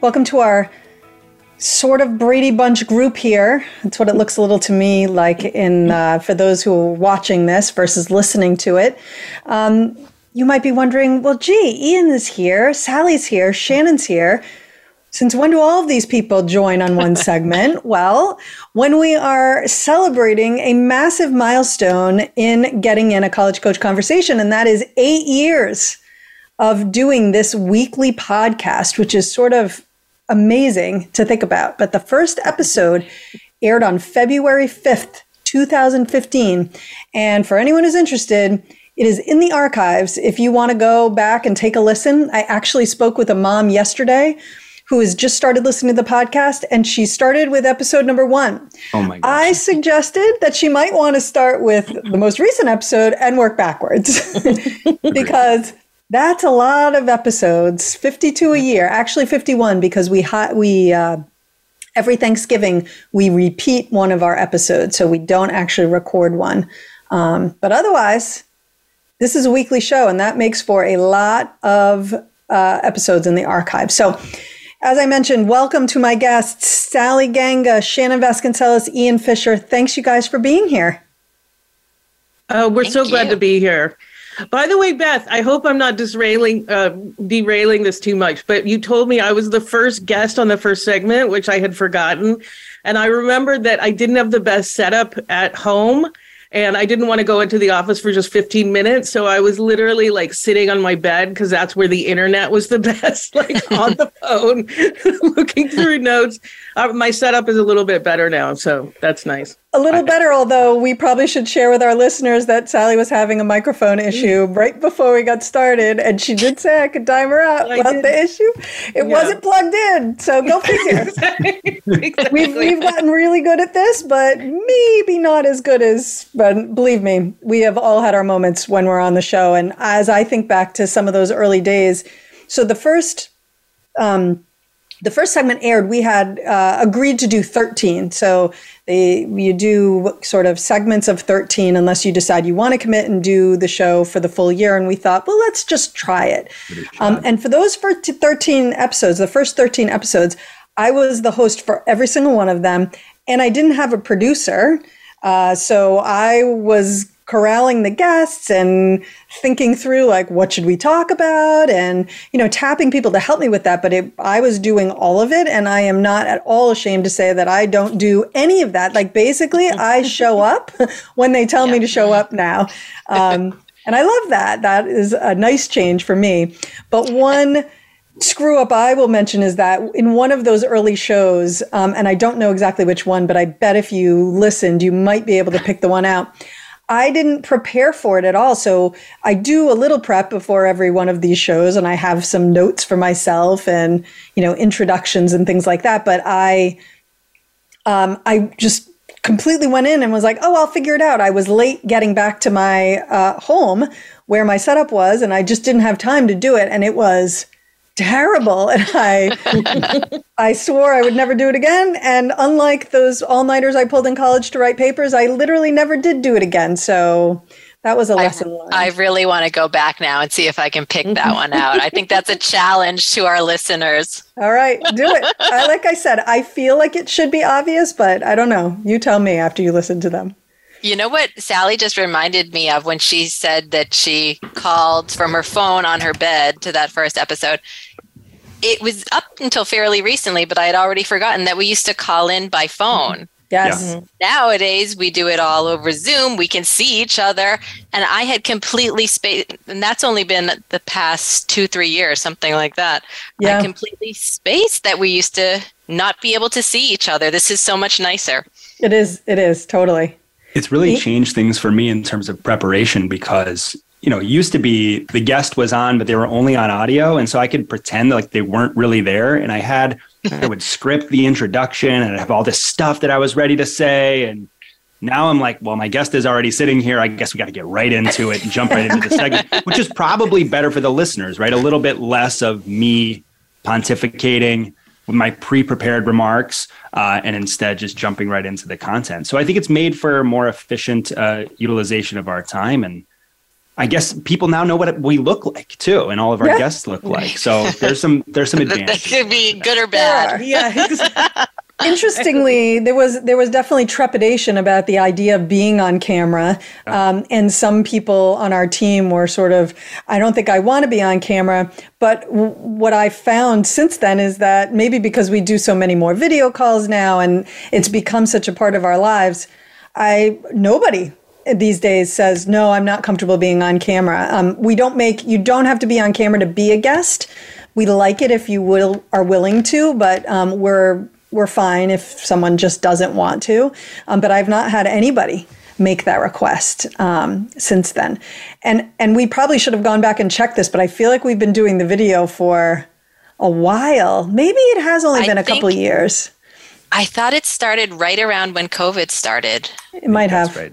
Welcome to our sort of Brady Bunch group here. That's what it looks a little to me like in uh, for those who are watching this versus listening to it. Um, you might be wondering, well, gee, Ian is here, Sally's here, Shannon's here. Since when do all of these people join on one segment? well, when we are celebrating a massive milestone in getting in a college coach conversation, and that is eight years of doing this weekly podcast, which is sort of amazing to think about. But the first episode aired on February 5th, 2015. And for anyone who's interested, it is in the archives if you want to go back and take a listen. I actually spoke with a mom yesterday who has just started listening to the podcast and she started with episode number one. Oh my gosh. I suggested that she might want to start with the most recent episode and work backwards because that's a lot of episodes, 52 a year, actually 51 because we we uh, every Thanksgiving we repeat one of our episodes, so we don't actually record one. Um, but otherwise, this is a weekly show, and that makes for a lot of uh, episodes in the archive. So. As I mentioned, welcome to my guests, Sally Ganga, Shannon Vasconcelos, Ian Fisher. Thanks, you guys, for being here. Uh, we're Thank so glad to be here. By the way, Beth, I hope I'm not disrailing, uh, derailing this too much, but you told me I was the first guest on the first segment, which I had forgotten. And I remembered that I didn't have the best setup at home and I didn't want to go into the office for just 15 minutes. So I was literally like sitting on my bed because that's where the internet was the best, like on the phone, looking through notes. Uh, my setup is a little bit better now. So that's nice. A little better, although we probably should share with our listeners that Sally was having a microphone issue right before we got started. And she did say I could time her out about the issue. It yeah. wasn't plugged in. So go figure. exactly. we've, we've gotten really good at this, but maybe not as good as, but believe me, we have all had our moments when we're on the show. And as I think back to some of those early days, so the first, um, the first segment aired, we had uh, agreed to do 13. So they, you do sort of segments of 13 unless you decide you want to commit and do the show for the full year. And we thought, well, let's just try it. Um, and for those first 13 episodes, the first 13 episodes, I was the host for every single one of them. And I didn't have a producer. Uh, so I was corralling the guests and thinking through like what should we talk about? And you know tapping people to help me with that but it, i was doing all of it and i am not at all ashamed to say that i don't do any of that. Like basically i show up when they tell yeah. me to show up now. Um, and i love that. That is a nice change for me. But one screw up I will mention is that in one of those early shows, um, and I don't know exactly which one, but I bet if you listened, you might be able to pick the one out. I didn't prepare for it at all. So I do a little prep before every one of these shows and I have some notes for myself and, you know, introductions and things like that. But I, um, I just completely went in and was like, oh, I'll figure it out. I was late getting back to my uh, home where my setup was and I just didn't have time to do it. And it was, terrible and i i swore i would never do it again and unlike those all-nighters i pulled in college to write papers i literally never did do it again so that was a lesson I, learned. I really want to go back now and see if I can pick that one out. I think that's a challenge to our listeners. All right, do it. I, like I said, I feel like it should be obvious, but I don't know. You tell me after you listen to them. You know what Sally just reminded me of when she said that she called from her phone on her bed to that first episode. It was up until fairly recently, but I had already forgotten that we used to call in by phone. Yes. Yeah. Mm-hmm. Nowadays, we do it all over Zoom. We can see each other. And I had completely spaced, and that's only been the past two, three years, something like that. Yeah. I completely spaced that we used to not be able to see each other. This is so much nicer. It is. It is. Totally. It's really changed things for me in terms of preparation because you know, it used to be the guest was on, but they were only on audio. And so I could pretend like they weren't really there. And I had, I would script the introduction and I'd have all this stuff that I was ready to say. And now I'm like, well, my guest is already sitting here. I guess we got to get right into it and jump right into the segment, which is probably better for the listeners, right? A little bit less of me pontificating my pre-prepared remarks uh, and instead just jumping right into the content. So I think it's made for more efficient uh, utilization of our time and I guess people now know what we look like too, and all of our yeah. guests look like. So there's some there's some advantages. that could be good or bad. Yeah. Interestingly, there was there was definitely trepidation about the idea of being on camera, um, and some people on our team were sort of, "I don't think I want to be on camera." But w- what I found since then is that maybe because we do so many more video calls now, and it's become such a part of our lives, I nobody these days says no i'm not comfortable being on camera. Um, we don't make you don't have to be on camera to be a guest. We like it if you will are willing to but um, we're we're fine if someone just doesn't want to. Um, but i've not had anybody make that request um, since then. And and we probably should have gone back and checked this but i feel like we've been doing the video for a while. Maybe it has only been a couple years. I thought it started right around when COVID started. It might have. Right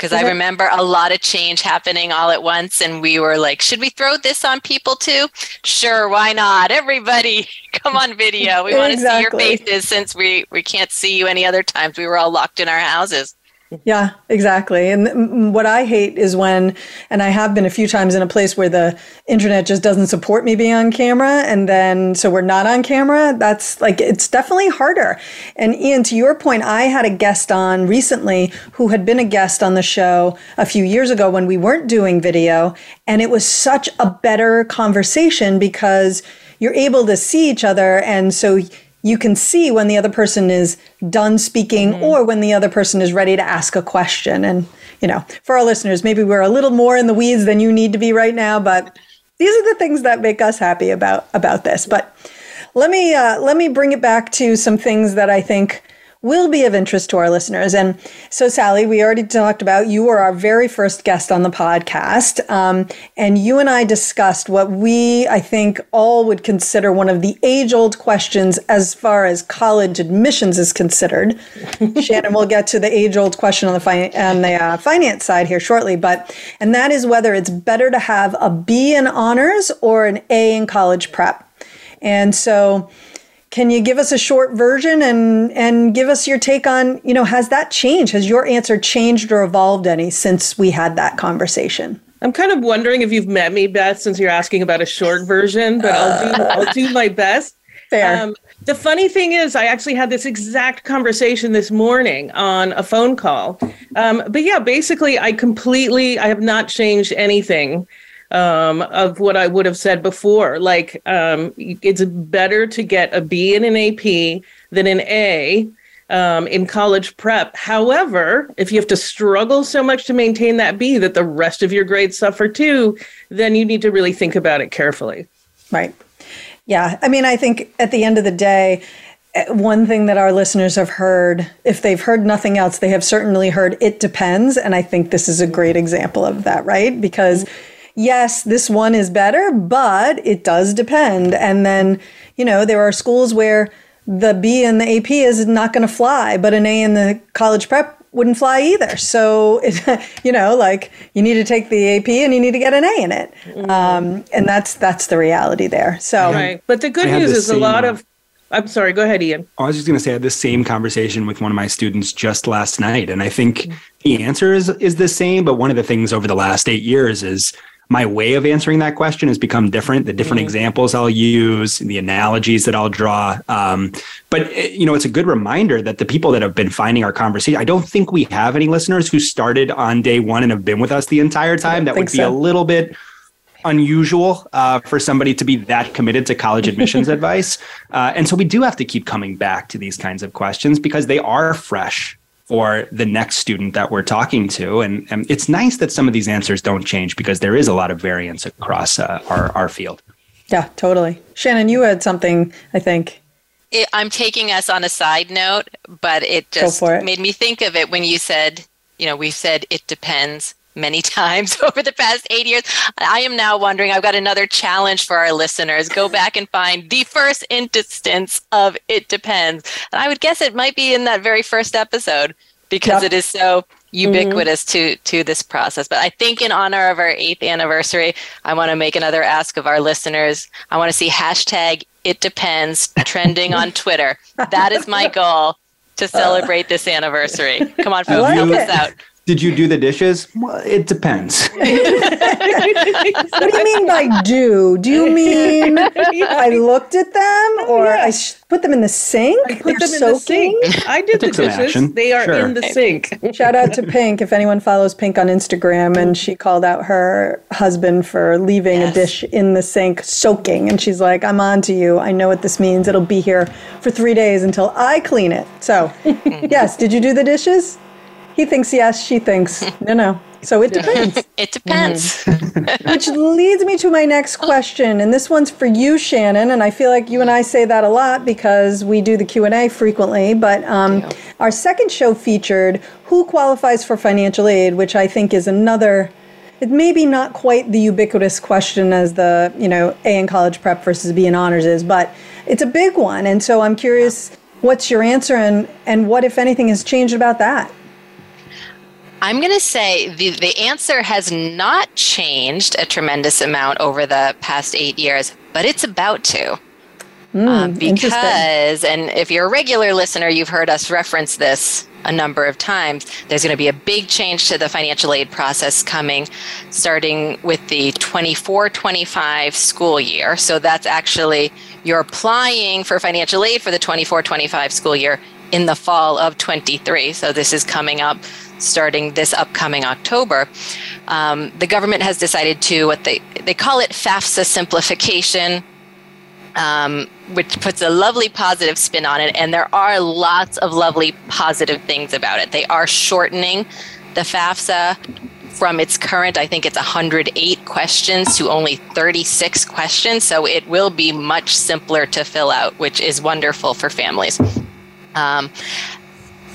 because I mm-hmm. remember a lot of change happening all at once, and we were like, "Should we throw this on people too?" Sure, why not? Everybody, come on video. We want to see your faces since we we can't see you any other times. We were all locked in our houses. Yeah, exactly. And what I hate is when, and I have been a few times in a place where the internet just doesn't support me being on camera. And then, so we're not on camera. That's like, it's definitely harder. And Ian, to your point, I had a guest on recently who had been a guest on the show a few years ago when we weren't doing video. And it was such a better conversation because you're able to see each other. And so, you can see when the other person is done speaking mm-hmm. or when the other person is ready to ask a question. And, you know, for our listeners, maybe we're a little more in the weeds than you need to be right now, but these are the things that make us happy about about this. But let me uh, let me bring it back to some things that I think will be of interest to our listeners. And so, Sally, we already talked about you were our very first guest on the podcast. Um, and you and I discussed what we, I think, all would consider one of the age old questions as far as college admissions is considered. Shannon we'll get to the age old question on the, fi- on the uh, finance side here shortly. But, and that is whether it's better to have a B in honors or an A in college prep. And so, can you give us a short version and and give us your take on, you know, has that changed? Has your answer changed or evolved any since we had that conversation? I'm kind of wondering if you've met me, Beth, since you're asking about a short version, but I'll do I'll do my best. Fair. Um, the funny thing is, I actually had this exact conversation this morning on a phone call. Um, but yeah, basically, I completely I have not changed anything um, of what I would have said before. Like, um, it's better to get a B in an AP than an A um, in college prep. However, if you have to struggle so much to maintain that B that the rest of your grades suffer too, then you need to really think about it carefully. Right. Yeah. I mean, I think at the end of the day, eh, one thing that our listeners have heard, if they've heard nothing else, they have certainly heard it depends. And I think this is a great example of that, right? Because yes, this one is better, but it does depend. And then, you know, there are schools where the B in the AP is not going to fly, but an A in the college prep wouldn't fly either. So, it, you know, like you need to take the AP and you need to get an A in it, mm-hmm. um, and that's that's the reality there. So, right. But the good news is a lot of. I'm sorry. Go ahead, Ian. I was just going to say I had the same conversation with one of my students just last night, and I think mm-hmm. the answer is is the same. But one of the things over the last eight years is my way of answering that question has become different. The different mm-hmm. examples I'll use, the analogies that I'll draw. Um, but eh, you know, it's a good reminder that the people that have been finding our conversation, I don't think we have any listeners who started on day one and have been with us the entire time. That would be so. a little bit unusual uh, for somebody to be that committed to college admissions advice. Uh, and so we do have to keep coming back to these kinds of questions because they are fresh for the next student that we're talking to. And, and it's nice that some of these answers don't change because there is a lot of variance across uh, our, our field. Yeah, totally. Shannon, you had something, I think. It, I'm taking us on a side note, but it just it. made me think of it when you said, you know, we said it depends. Many times over the past eight years. I am now wondering, I've got another challenge for our listeners. Go back and find the first instance of It Depends. And I would guess it might be in that very first episode because yep. it is so ubiquitous mm-hmm. to to this process but i think in honor of our eighth anniversary i want to make another ask of our listeners i want to see hashtag it depends trending on twitter that is my goal to celebrate this anniversary come on folks help us out did you do the dishes? Well, it depends. what do you mean by do? Do you mean I looked at them or yeah. I sh- put them in the sink? I put them soaking? in the sink. I did the dishes. Action. They are sure. in the sink. Shout out to Pink if anyone follows Pink on Instagram and she called out her husband for leaving yes. a dish in the sink soaking and she's like, "I'm on to you. I know what this means. It'll be here for 3 days until I clean it." So, yes, did you do the dishes? He thinks yes, she thinks no, no. So it depends. it depends. Mm-hmm. Which leads me to my next question, and this one's for you, Shannon. And I feel like you and I say that a lot because we do the Q and A frequently. But um, our second show featured who qualifies for financial aid, which I think is another. It may be not quite the ubiquitous question as the you know A in college prep versus B in honors is, but it's a big one. And so I'm curious, what's your answer, and and what if anything has changed about that? I'm going to say the, the answer has not changed a tremendous amount over the past eight years, but it's about to. Mm, uh, because, and if you're a regular listener, you've heard us reference this a number of times. There's going to be a big change to the financial aid process coming starting with the 24 25 school year. So that's actually, you're applying for financial aid for the 24 25 school year in the fall of 23. So this is coming up starting this upcoming October, um, the government has decided to what they they call it FAFSA simplification. Um, which puts a lovely positive spin on it. And there are lots of lovely positive things about it. They are shortening the FAFSA from its current, I think it's 108 questions to only 36 questions. So it will be much simpler to fill out, which is wonderful for families. Um,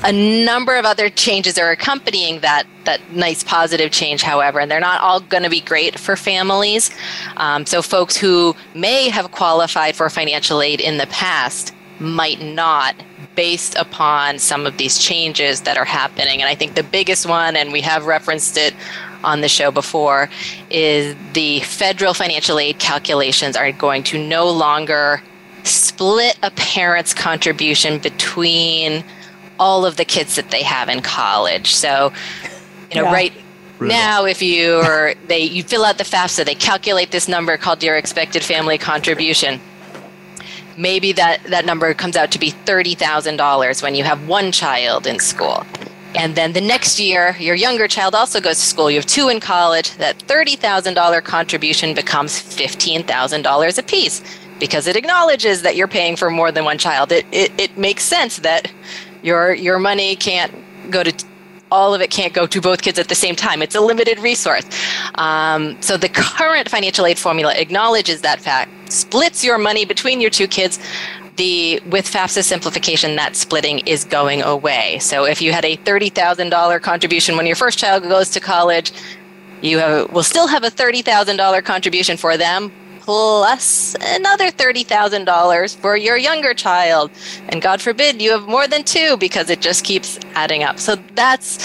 a number of other changes are accompanying that that nice positive change however and they're not all going to be great for families. Um, so folks who may have qualified for financial aid in the past might not based upon some of these changes that are happening. And i think the biggest one and we have referenced it on the show before is the federal financial aid calculations are going to no longer split a parent's contribution between all of the kids that they have in college. So, you know, yeah. right now if you are they you fill out the FAFSA, they calculate this number called your expected family contribution. Maybe that that number comes out to be $30,000 when you have one child in school. And then the next year, your younger child also goes to school. You have two in college. That $30,000 contribution becomes $15,000 apiece because it acknowledges that you're paying for more than one child. It, it, it makes sense that your your money can't go to all of it can't go to both kids at the same time. It's a limited resource. Um, so the current financial aid formula acknowledges that fact, splits your money between your two kids. The with FAFSA simplification, that splitting is going away. So if you had a thirty thousand dollar contribution when your first child goes to college, you have, will still have a thirty thousand dollar contribution for them plus another $30,000 for your younger child. And God forbid you have more than two because it just keeps adding up. So that's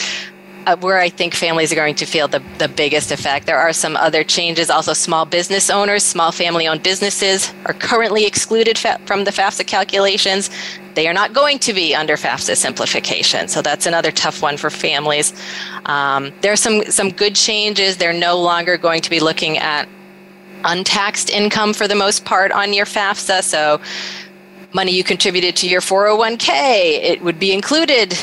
uh, where I think families are going to feel the, the biggest effect. There are some other changes. Also, small business owners, small family owned businesses are currently excluded fa- from the FAFSA calculations. They are not going to be under FAFSA simplification. So that's another tough one for families. Um, there are some, some good changes. They're no longer going to be looking at untaxed income for the most part on your FAFSA. So, money you contributed to your 401k, it would be included.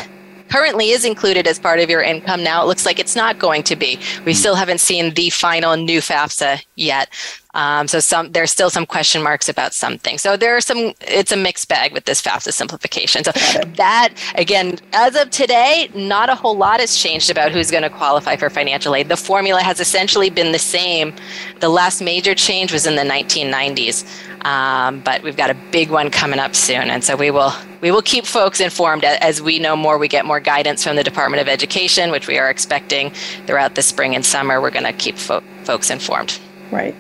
Currently is included as part of your income. Now it looks like it's not going to be. We hmm. still haven't seen the final new FAFSA yet. Um, so some there's still some question marks about some things. So there are some. It's a mixed bag with this FAFSA simplification. So that again, as of today, not a whole lot has changed about who's going to qualify for financial aid. The formula has essentially been the same. The last major change was in the 1990s, um, but we've got a big one coming up soon, and so we will we will keep folks informed as we know more. We get more guidance from the Department of Education, which we are expecting throughout the spring and summer. We're going to keep fo- folks informed. Right.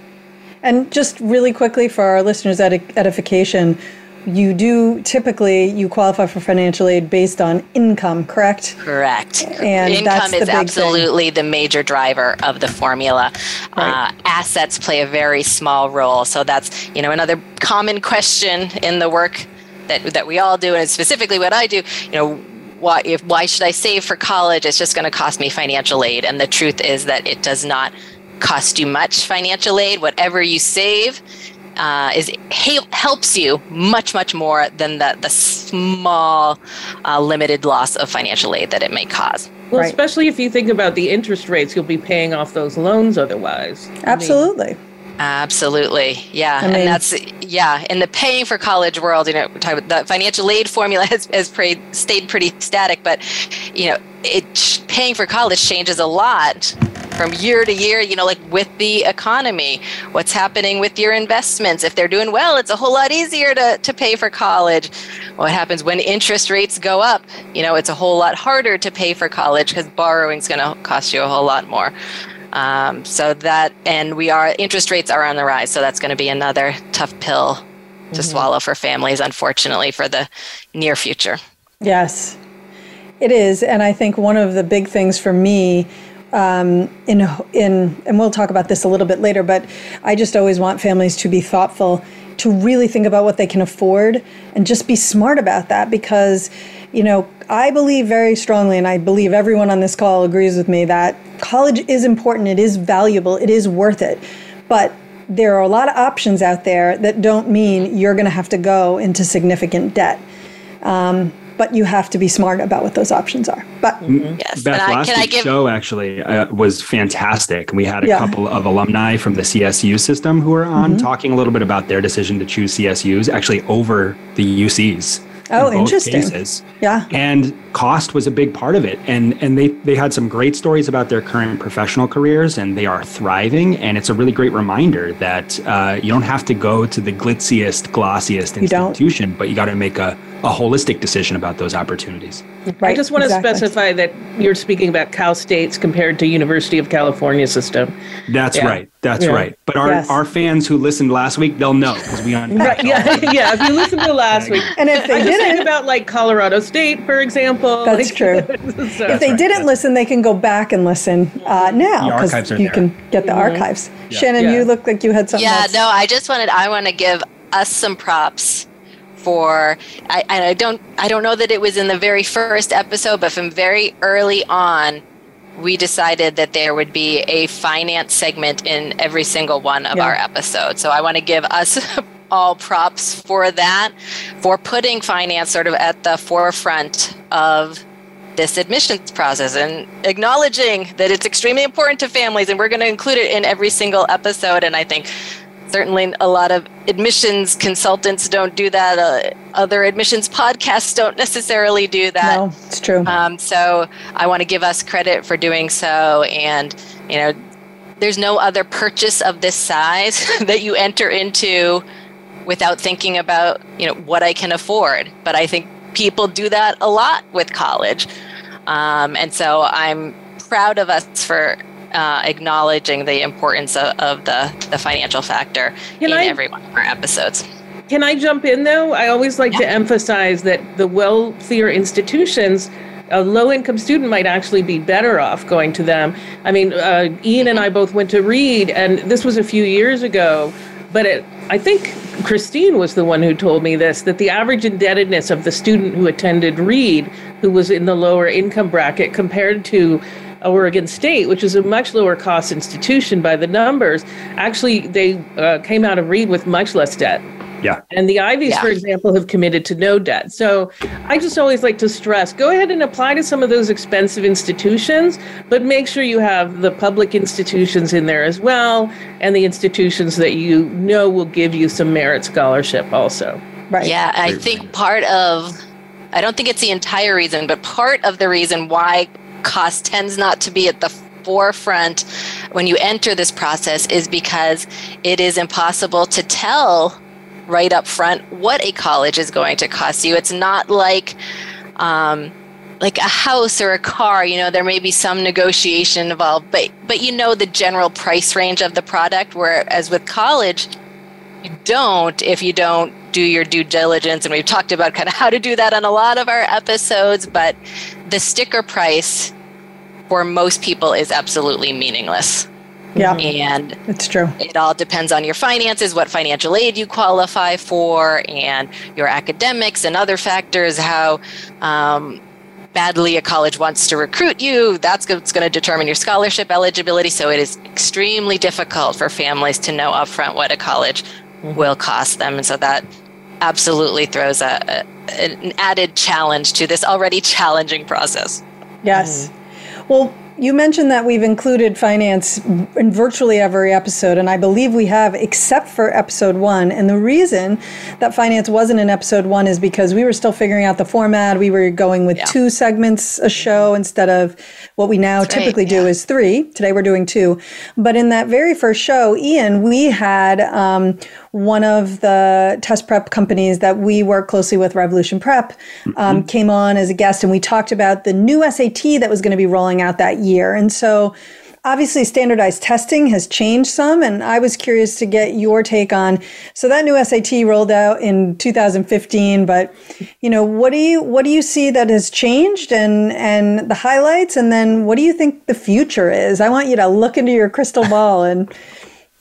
And just really quickly for our listeners' edification, you do typically you qualify for financial aid based on income, correct? Correct. And income is absolutely thing. the major driver of the formula. Right. Uh, assets play a very small role, so that's you know another common question in the work that that we all do, and specifically what I do. You know, why if why should I save for college? It's just going to cost me financial aid, and the truth is that it does not cost you much financial aid. Whatever you save uh, is helps you much much more than the the small uh, limited loss of financial aid that it may cause. Well, right. especially if you think about the interest rates you'll be paying off those loans otherwise. Absolutely. I mean, Absolutely. Yeah. I mean, and that's, yeah, in the paying for college world, you know, the financial aid formula has, has stayed pretty static, but, you know, it paying for college changes a lot from year to year, you know, like with the economy, what's happening with your investments. If they're doing well, it's a whole lot easier to, to pay for college. What happens when interest rates go up? You know, it's a whole lot harder to pay for college because borrowing's going to cost you a whole lot more. Um, so that, and we are, interest rates are on the rise. So that's going to be another tough pill to mm-hmm. swallow for families, unfortunately, for the near future. Yes, it is. And I think one of the big things for me um, in in and we'll talk about this a little bit later, but I just always want families to be thoughtful, to really think about what they can afford, and just be smart about that because, you know, I believe very strongly, and I believe everyone on this call agrees with me that college is important, it is valuable, it is worth it, but there are a lot of options out there that don't mean you're going to have to go into significant debt. Um, but you have to be smart about what those options are. But mm-hmm. yes, Beth, I, last week's give... show actually uh, was fantastic. We had a yeah. couple of alumni from the CSU system who were on mm-hmm. talking a little bit about their decision to choose CSUs actually over the UCs. Oh, in interesting. Cases. Yeah. And cost was a big part of it. And and they they had some great stories about their current professional careers and they are thriving. And it's a really great reminder that uh, you don't have to go to the glitziest, glossiest institution, but you got to make a, a holistic decision about those opportunities. Right. I just want exactly. to specify that you're speaking about Cal State's compared to University of California system. That's yeah. right. That's yeah. right. But our, yes. our fans who listened last week, they'll know because we unpacked. Right. Yeah, yeah. If you listened to last week, and if they didn't about like Colorado State, for example. That's like, true. so, if they right. didn't listen, they can go back and listen uh, now because you there. can get the mm-hmm. archives. Yeah. Shannon, you look like you had something. Yeah. Else. No, I just wanted. I want to give us some props for I, I don't I don't know that it was in the very first episode, but from very early on, we decided that there would be a finance segment in every single one of yeah. our episodes. So I want to give us all props for that, for putting finance sort of at the forefront of this admissions process and acknowledging that it's extremely important to families and we're going to include it in every single episode and i think certainly a lot of admissions consultants don't do that. Uh, other admissions podcasts don't necessarily do that. No, it's true. Um, so I want to give us credit for doing so. And, you know, there's no other purchase of this size that you enter into without thinking about, you know, what I can afford. But I think people do that a lot with college. Um, and so I'm proud of us for uh, acknowledging the importance of, of, the, the financial factor can in I, every one of our episodes. Can I jump in though? I always like yeah. to emphasize that the wealthier institutions a low income student might actually be better off going to them. I mean, uh, Ian and I both went to Reed, and this was a few years ago, but it, I think Christine was the one who told me this that the average indebtedness of the student who attended Reed, who was in the lower income bracket, compared to Oregon State, which is a much lower cost institution by the numbers, actually they uh, came out of Reed with much less debt. Yeah. And the Ivies, yeah. for example, have committed to no debt. So I just always like to stress go ahead and apply to some of those expensive institutions, but make sure you have the public institutions in there as well and the institutions that you know will give you some merit scholarship also. Right. Yeah. I think part of, I don't think it's the entire reason, but part of the reason why cost tends not to be at the forefront when you enter this process is because it is impossible to tell right up front what a college is going to cost you. It's not like um, like a house or a car. You know, there may be some negotiation involved, but but you know the general price range of the product. Whereas with college, you don't if you don't do your due diligence. And we've talked about kind of how to do that on a lot of our episodes. But the sticker price for most people is absolutely meaningless. Yeah. And it's true. It all depends on your finances, what financial aid you qualify for, and your academics and other factors, how um, badly a college wants to recruit you. That's what's going to determine your scholarship eligibility. So it is extremely difficult for families to know upfront what a college mm-hmm. will cost them. And so that absolutely throws a, a, an added challenge to this already challenging process. Yes. Mm-hmm. Well, you mentioned that we've included finance in virtually every episode, and I believe we have, except for episode one. And the reason that finance wasn't in episode one is because we were still figuring out the format. We were going with yeah. two segments a show instead of what we now That's typically right, yeah. do is three. Today we're doing two. But in that very first show, Ian, we had um, one of the test prep companies that we work closely with, Revolution Prep, um, mm-hmm. came on as a guest, and we talked about the new SAT that was going to be rolling out that year. And so, obviously, standardized testing has changed some, and I was curious to get your take on. So that new SAT rolled out in 2015, but you know, what do you what do you see that has changed, and and the highlights, and then what do you think the future is? I want you to look into your crystal ball and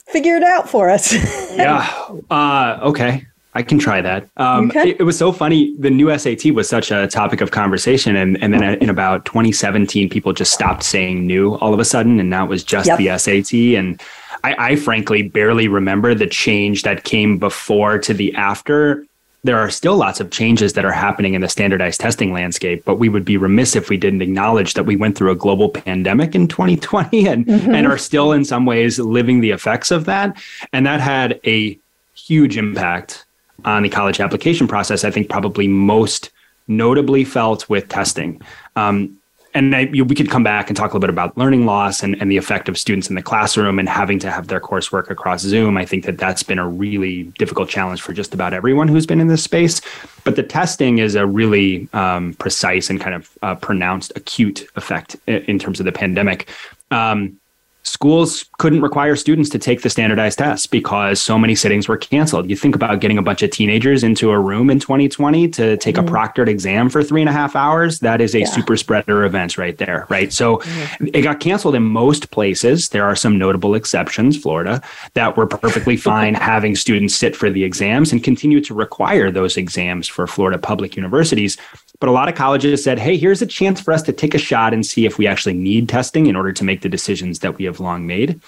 figure it out for us. yeah. Uh, okay. I can try that. Um, it, it, was so funny. The new SAT was such a topic of conversation, and and then in about 2017, people just stopped saying new all of a sudden, and now it was just yep. the SAT. And I, I frankly barely remember the change that came before to the after there are still lots of changes that are happening in the standardized testing landscape, but we would be remiss if we didn't acknowledge that we went through a global pandemic in 2020 and, mm-hmm. and are still in some ways living the effects of that. And that had a huge impact on the college application process. I think probably most notably felt with testing. Um, and I, we could come back and talk a little bit about learning loss and, and the effect of students in the classroom and having to have their coursework across Zoom. I think that that's been a really difficult challenge for just about everyone who's been in this space. But the testing is a really um, precise and kind of uh, pronounced acute effect in, in, terms of the pandemic. Um, schools couldn't require students to take the standardized tests because so many sittings were canceled. You think about getting a bunch of teenagers into a room in 2020 to take mm-hmm. a proctored exam for three and a half hours. That is a yeah. super spreader event right there, right? So mm-hmm. it got canceled in most places. There are some notable exceptions, Florida, that were perfectly fine having students sit for the exams and continue to require those exams for Florida public universities. But a lot of colleges said, hey, here's a chance for us to take a shot and see if we actually need testing in order to make the decisions that we have long made.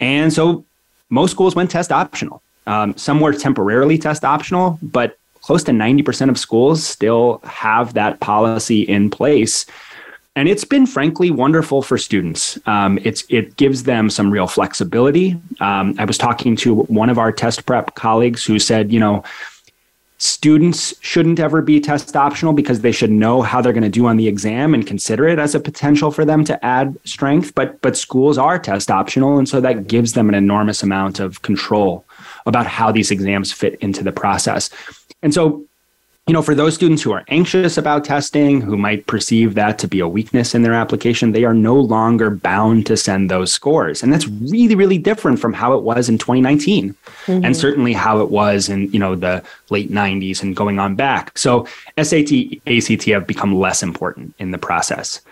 And so most schools went test optional. Um, some were temporarily test optional, but close to 90% of schools still have that policy in place. And it's been frankly wonderful for students. Um, it's it gives them some real flexibility. Um, I was talking to one of our test prep colleagues who said, you know, students shouldn't ever be test optional because they should know how they're going to do on the exam and consider it as a potential for them to add strength but but schools are test optional and so that gives them an enormous amount of control about how these exams fit into the process. And so you know, for those students who are anxious about testing, who might perceive that to be a weakness in their application, they are no longer bound to send those scores. And that's really, really different from how it was in 2019 mm-hmm. and certainly how it was in, you know, the late 90s and going on back. So SAT, ACT have become less important in the process.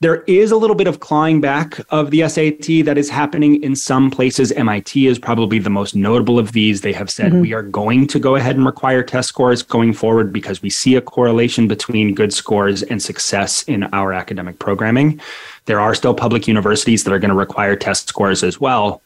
There is a little bit of clawing back of the SAT that is happening in some places. MIT is probably the most notable of these. They have said mm-hmm. we are going to go ahead and require test scores going forward because we see a correlation between good scores and success in our academic programming. There are still public universities that are going to require test scores as well.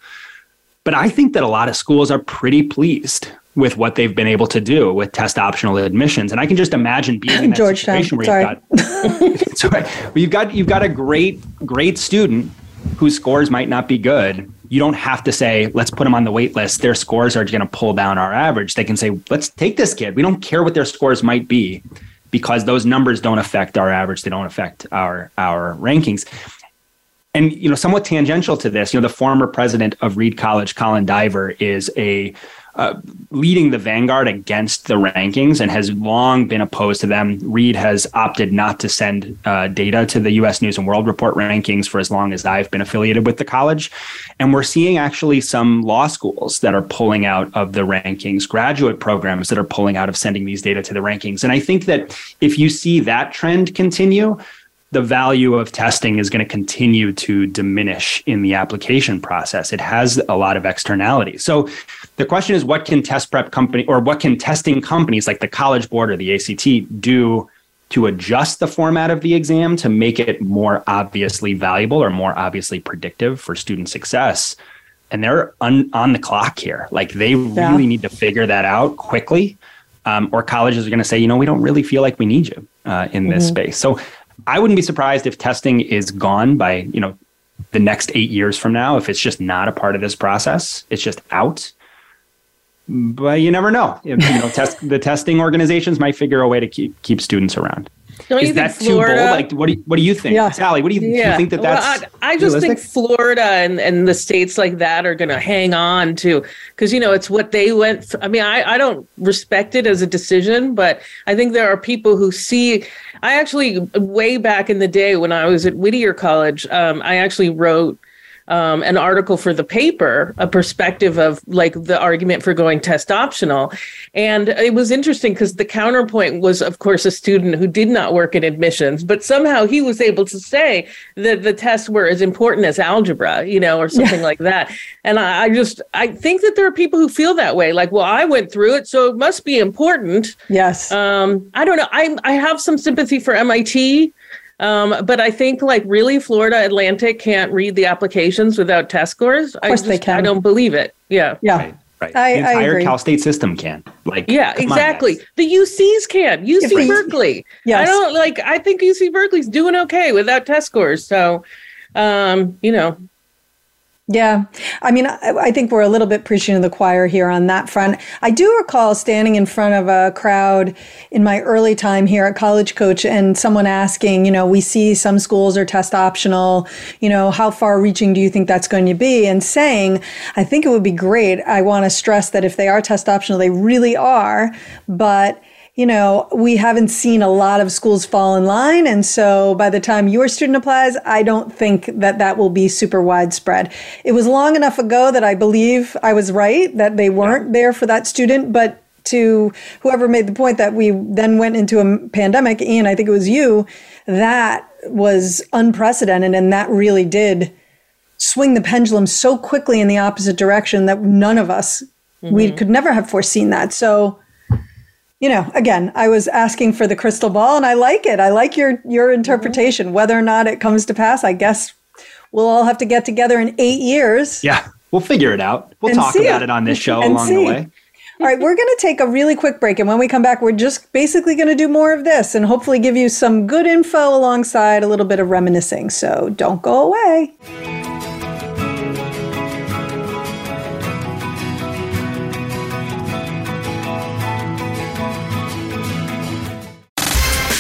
But I think that a lot of schools are pretty pleased with what they've been able to do with test optional admissions. And I can just imagine being in that Georgetown. situation where Sorry. you've got sorry, you've got you've got a great great student whose scores might not be good. You don't have to say, let's put them on the wait list. Their scores are going to pull down our average. They can say, let's take this kid. We don't care what their scores might be because those numbers don't affect our average. They don't affect our our rankings. And you know, somewhat tangential to this, you know, the former president of Reed College, Colin Diver, is a uh, leading the vanguard against the rankings and has long been opposed to them. Reed has opted not to send uh, data to the U.S. News and World Report rankings for as long as I've been affiliated with the college. And we're seeing actually some law schools that are pulling out of the rankings, graduate programs that are pulling out of sending these data to the rankings. And I think that if you see that trend continue, the value of testing is going to continue to diminish in the application process. It has a lot of externalities. So the question is what can test prep company or what can testing companies like the College Board or the ACT do to adjust the format of the exam to make it more obviously valuable or more obviously predictive for student success? And they're un- on the clock here. Like they yeah. really need to figure that out quickly. Um, or colleges are going to say, you know, we don't really feel like we need you uh, in this mm-hmm. space. So I wouldn't be surprised if testing is gone by, you know, the next eight years from now, if it's just not a part of this process, it's just out. But you never know. If, you know, test the testing organizations might figure a way to keep keep students around. Don't is that too bold? Like, what do you, what do you think, yeah. Sally? What do you, yeah. do you think that that's? Well, I, I, just realistic? think Florida and, and the states like that are going to hang on to because you know it's what they went. I mean, I I don't respect it as a decision, but I think there are people who see. I actually way back in the day when I was at Whittier College, um, I actually wrote um, an article for the paper, a perspective of like the argument for going test optional. And it was interesting because the counterpoint was, of course, a student who did not work in admissions, but somehow he was able to say that the tests were as important as algebra, you know, or something yeah. like that. And I, I just, I think that there are people who feel that way. Like, well, I went through it, so it must be important. Yes. Um, I don't know. I, I have some sympathy for MIT um, but I think like really Florida Atlantic can't read the applications without test scores. Of course I just, they can. I don't believe it. Yeah. Yeah. Right. Right. I, the entire Cal State system can. Like Yeah, exactly. On, the UCs can. UC Berkeley. Yes. I don't like I think UC Berkeley's doing okay without test scores. So um, you know, yeah. I mean, I, I, think we're a little bit preaching to the choir here on that front. I do recall standing in front of a crowd in my early time here at College Coach and someone asking, you know, we see some schools are test optional, you know, how far reaching do you think that's going to be? And saying, I think it would be great. I want to stress that if they are test optional, they really are, but you know, we haven't seen a lot of schools fall in line. And so by the time your student applies, I don't think that that will be super widespread. It was long enough ago that I believe I was right, that they weren't yeah. there for that student. But to whoever made the point that we then went into a pandemic, Ian, I think it was you, that was unprecedented. And that really did swing the pendulum so quickly in the opposite direction that none of us, mm-hmm. we could never have foreseen that. So, you know, again, I was asking for the crystal ball and I like it. I like your your interpretation. Mm-hmm. Whether or not it comes to pass, I guess we'll all have to get together in 8 years. Yeah. We'll figure it out. We'll talk about it. it on this show along see. the way. All right, we're going to take a really quick break. And when we come back, we're just basically going to do more of this and hopefully give you some good info alongside a little bit of reminiscing. So don't go away.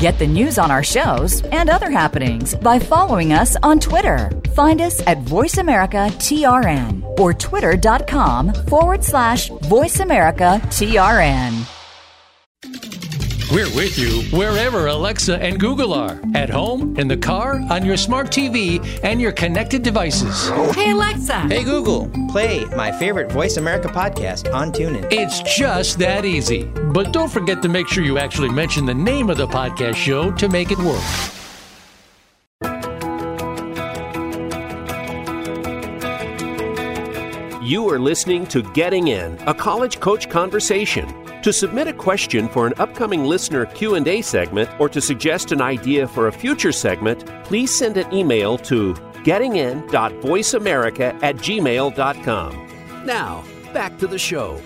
Get the news on our shows and other happenings by following us on Twitter. Find us at VoiceAmericaTRN or twitter.com forward slash VoiceAmericaTRN. We're with you wherever Alexa and Google are at home, in the car, on your smart TV, and your connected devices. Hey, Alexa. Hey, Google. Play my favorite Voice America podcast on TuneIn. It's just that easy. But don't forget to make sure you actually mention the name of the podcast show to make it work. You are listening to Getting In, a college coach conversation. To submit a question for an upcoming listener Q&A segment or to suggest an idea for a future segment, please send an email to gettingin.voiceamerica at gmail.com. Now, back to the show.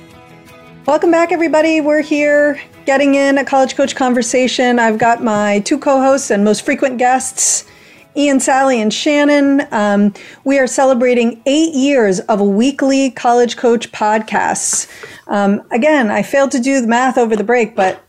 Welcome back, everybody. We're here getting in a college coach conversation. I've got my two co hosts and most frequent guests, Ian, Sally, and Shannon. Um, we are celebrating eight years of a weekly college coach podcast. Um, again, I failed to do the math over the break, but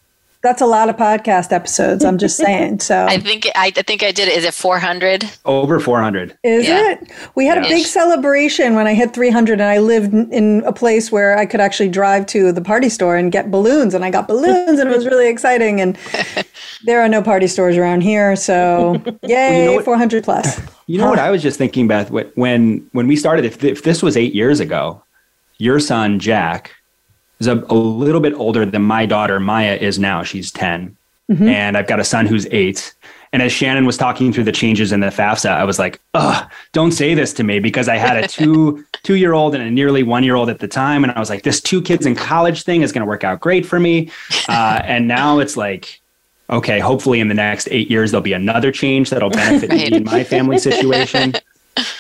that's a lot of podcast episodes. I'm just saying. So I think I, I think I did Is it 400? Over 400. Is yeah. it? We had yeah. a big celebration when I hit 300, and I lived in a place where I could actually drive to the party store and get balloons, and I got balloons, and it was really exciting. And there are no party stores around here, so yay, well, you know what, 400 plus. You know huh. what I was just thinking, Beth, when when we started, if if this was eight years ago, your son Jack is a, a little bit older than my daughter Maya is now. She's 10. Mm-hmm. And I've got a son who's eight. And as Shannon was talking through the changes in the FAFSA, I was like, "Ugh, don't say this to me," because I had a two two year old and a nearly one year old at the time, and I was like, "This two kids in college thing is going to work out great for me." Uh, and now it's like, okay, hopefully in the next eight years there'll be another change that'll benefit right. me and my family situation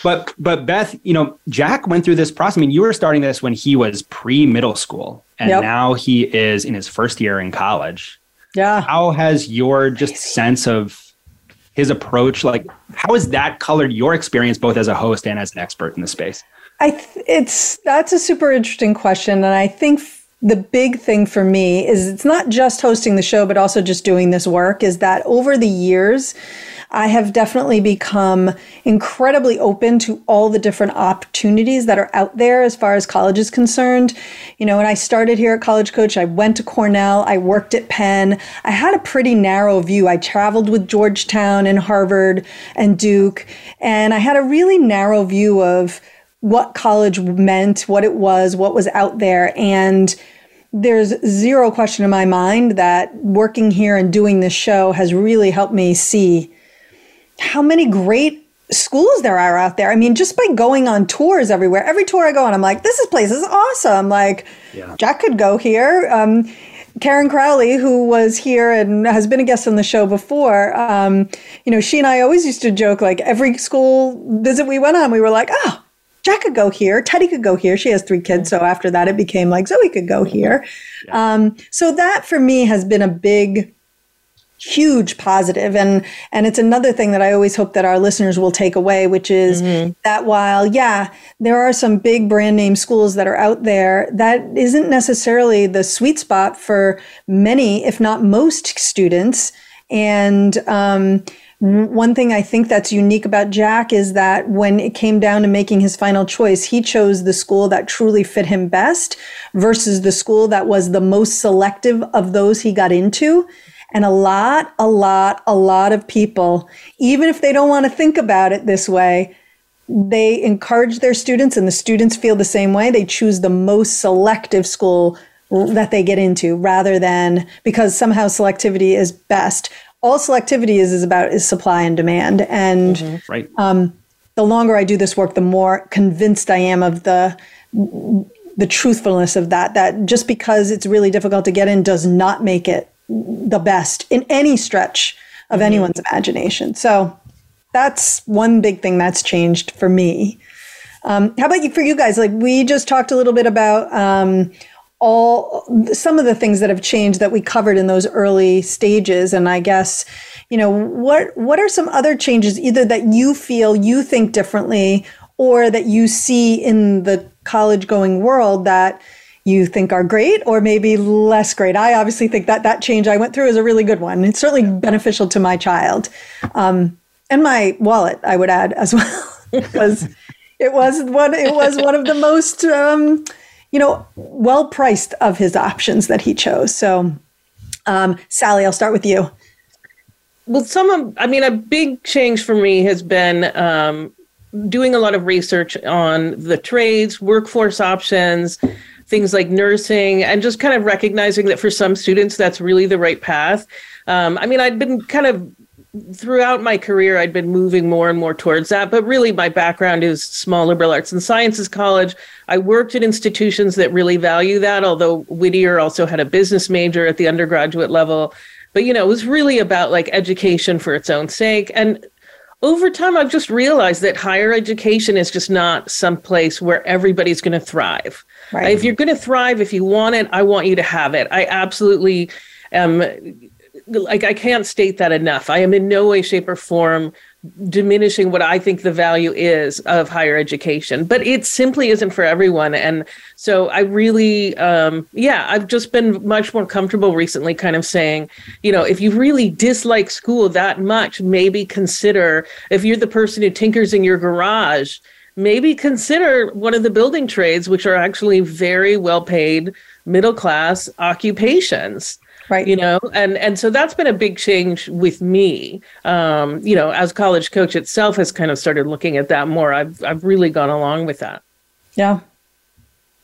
but but Beth, you know, Jack went through this process. I mean, you were starting this when he was pre middle school, and yep. now he is in his first year in college. Yeah. How has your just sense of his approach, like, how has that colored your experience both as a host and as an expert in the space? I th- it's that's a super interesting question, and I think the big thing for me is it's not just hosting the show, but also just doing this work. Is that over the years I have definitely become incredibly open to all the different opportunities that are out there as far as college is concerned. You know, when I started here at College Coach, I went to Cornell, I worked at Penn. I had a pretty narrow view. I traveled with Georgetown and Harvard and Duke, and I had a really narrow view of what college meant, what it was, what was out there. And there's zero question in my mind that working here and doing this show has really helped me see how many great schools there are out there. I mean, just by going on tours everywhere, every tour I go on, I'm like, this is place is awesome. Like, yeah. Jack could go here. Um, Karen Crowley, who was here and has been a guest on the show before, um, you know, she and I always used to joke like every school visit we went on, we were like, oh, Jack could go here. Teddy could go here. She has three kids. So after that, it became like Zoe could go here. Yeah. Um, so that for me has been a big huge positive and and it's another thing that I always hope that our listeners will take away which is mm-hmm. that while yeah there are some big brand name schools that are out there that isn't necessarily the sweet spot for many if not most students and um, one thing I think that's unique about Jack is that when it came down to making his final choice, he chose the school that truly fit him best versus the school that was the most selective of those he got into. And a lot, a lot, a lot of people, even if they don't want to think about it this way, they encourage their students and the students feel the same way. They choose the most selective school that they get into rather than because somehow selectivity is best. All selectivity is, is about is supply and demand. And mm-hmm. right. Um, the longer I do this work, the more convinced I am of the the truthfulness of that. That just because it's really difficult to get in does not make it the best in any stretch of mm-hmm. anyone's imagination. So that's one big thing that's changed for me. Um, how about you for you guys? Like we just talked a little bit about um, all some of the things that have changed that we covered in those early stages, and I guess you know what what are some other changes either that you feel you think differently or that you see in the college going world that you think are great or maybe less great. I obviously think that that change I went through is a really good one. It's certainly beneficial to my child um, and my wallet. I would add as well because it was one. It was one of the most um, you know well priced of his options that he chose. So, um, Sally, I'll start with you. Well, some of I mean, a big change for me has been um, doing a lot of research on the trades, workforce options things like nursing and just kind of recognizing that for some students that's really the right path um, i mean i'd been kind of throughout my career i'd been moving more and more towards that but really my background is small liberal arts and sciences college i worked at institutions that really value that although whittier also had a business major at the undergraduate level but you know it was really about like education for its own sake and over time i've just realized that higher education is just not some place where everybody's going to thrive Right. If you're going to thrive, if you want it, I want you to have it. I absolutely am. Like I can't state that enough. I am in no way, shape, or form diminishing what I think the value is of higher education, but it simply isn't for everyone. And so I really, um, yeah, I've just been much more comfortable recently kind of saying, you know, if you really dislike school that much, maybe consider if you're the person who tinkers in your garage, maybe consider one of the building trades, which are actually very well paid middle class occupations right. You know and and so that's been a big change with me. Um you know as college coach itself has kind of started looking at that more i've i've really gone along with that. Yeah.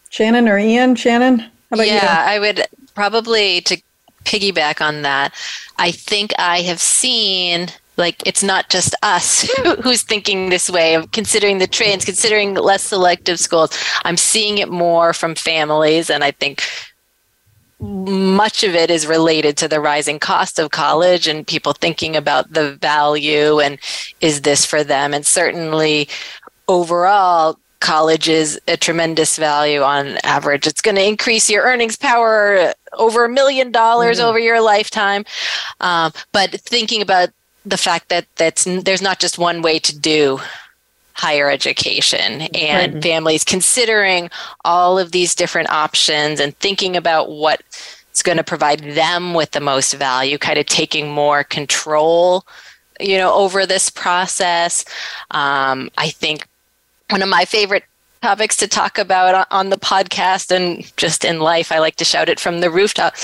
Shannon or ian? Shannon yeah you? i would probably to piggyback on that i think i have seen like it's not just us who's thinking this way of considering the trends, considering less selective schools. I'm seeing it more from families, and I think much of it is related to the rising cost of college and people thinking about the value and is this for them? And certainly overall college is a tremendous value on average. It's going to increase your earnings power over a million dollars mm-hmm. over your lifetime. Um, but thinking about the fact that that's there's not just one way to do higher education and right. families considering all of these different options and thinking about what's going to provide them with the most value kind of taking more control you know over this process um, i think one of my favorite topics to talk about on the podcast and just in life. I like to shout it from the rooftop.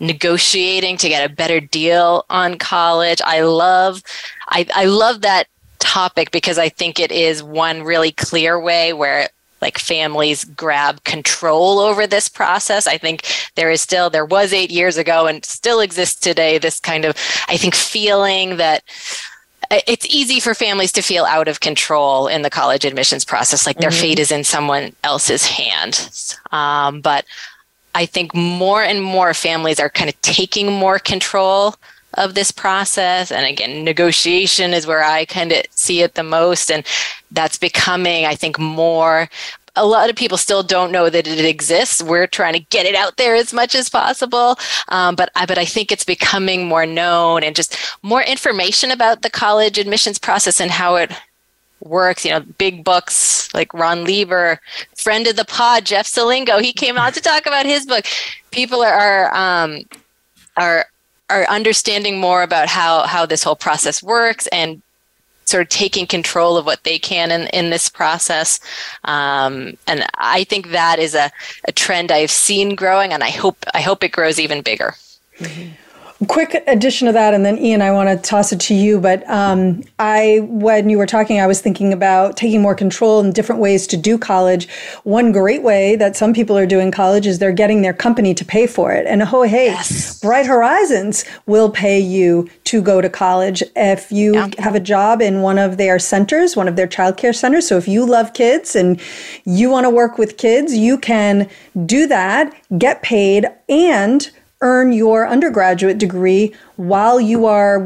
Negotiating to get a better deal on college. I love I, I love that topic because I think it is one really clear way where like families grab control over this process. I think there is still there was 8 years ago and still exists today this kind of I think feeling that it's easy for families to feel out of control in the college admissions process, like their mm-hmm. fate is in someone else's hands. Um, but I think more and more families are kind of taking more control of this process. And again, negotiation is where I kind of see it the most. And that's becoming, I think, more a lot of people still don't know that it exists. We're trying to get it out there as much as possible, um, but I but I think it's becoming more known and just more information about the college admissions process and how it works. You know, big books like Ron Lieber, friend of the pod, Jeff Selingo. He came out to talk about his book. People are um, are are understanding more about how how this whole process works and sort of taking control of what they can in, in this process. Um, and I think that is a, a trend I've seen growing and I hope I hope it grows even bigger. Mm-hmm. Quick addition to that, and then Ian, I want to toss it to you. But um, I, when you were talking, I was thinking about taking more control and different ways to do college. One great way that some people are doing college is they're getting their company to pay for it. And oh, hey, yes. Bright Horizons will pay you to go to college if you yeah. have a job in one of their centers, one of their childcare centers. So if you love kids and you want to work with kids, you can do that, get paid, and earn your undergraduate degree while you are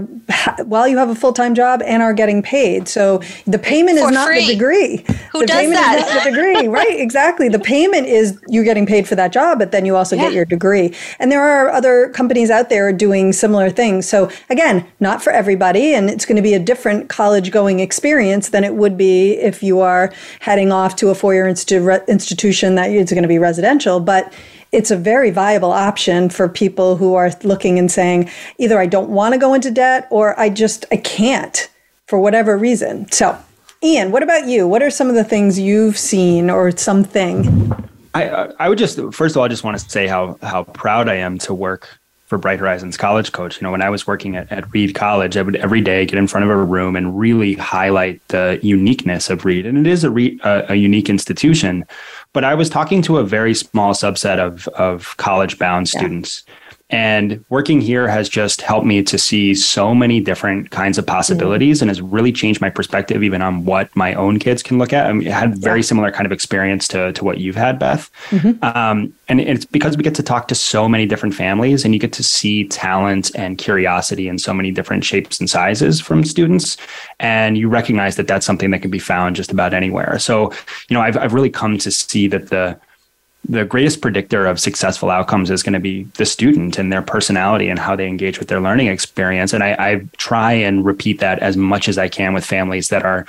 while you have a full-time job and are getting paid. So the payment For is not free. the degree. Who the does payment that? is not the degree. right, exactly. The payment is you're getting paid for that job, but then you also yeah. get your degree. And there are other companies out there doing similar things. So again, not for everybody and it's going to be a different college going experience than it would be if you are heading off to a four-year institu- institution that is going to be residential, but it's a very viable option for people who are looking and saying either I don't want to go into debt or I just I can't for whatever reason. So, Ian, what about you? What are some of the things you've seen or something? I I would just first of all I just want to say how how proud I am to work for Bright Horizons College Coach. You know, when I was working at, at Reed College, I would every day get in front of a room and really highlight the uniqueness of Reed. And it is a, re, a, a unique institution, but I was talking to a very small subset of of college bound yeah. students. And working here has just helped me to see so many different kinds of possibilities mm-hmm. and has really changed my perspective even on what my own kids can look at. I, mean, I had very yeah. similar kind of experience to, to what you've had, Beth. Mm-hmm. Um, and it's because we get to talk to so many different families and you get to see talent and curiosity in so many different shapes and sizes from students. And you recognize that that's something that can be found just about anywhere. So, you know, I've, I've really come to see that the, the greatest predictor of successful outcomes is going to be the student and their personality and how they engage with their learning experience. And I, I try and repeat that as much as I can with families that are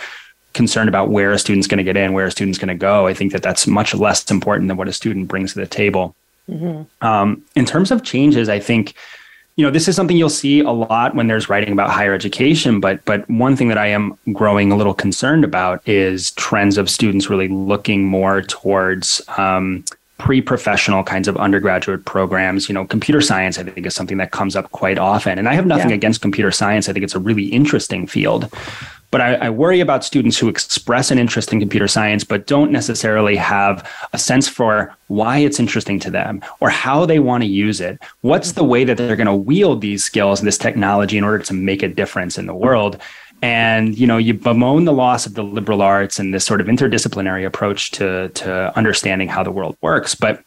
concerned about where a student's going to get in, where a student's going to go. I think that that's much less important than what a student brings to the table. Mm-hmm. Um, in terms of changes, I think you know this is something you'll see a lot when there's writing about higher education but but one thing that i am growing a little concerned about is trends of students really looking more towards um, pre-professional kinds of undergraduate programs. You know computer science i think is something that comes up quite often. And i have nothing yeah. against computer science. I think it's a really interesting field. But I, I, worry about students who express an interest in computer science but don't necessarily have a sense for why it's interesting to them or how they want to use it. What's the way that they're going to wield these skills and this technology in order to make a difference in the world and you know you bemoan the loss of the liberal arts and this sort of interdisciplinary approach to to understanding how the world works. But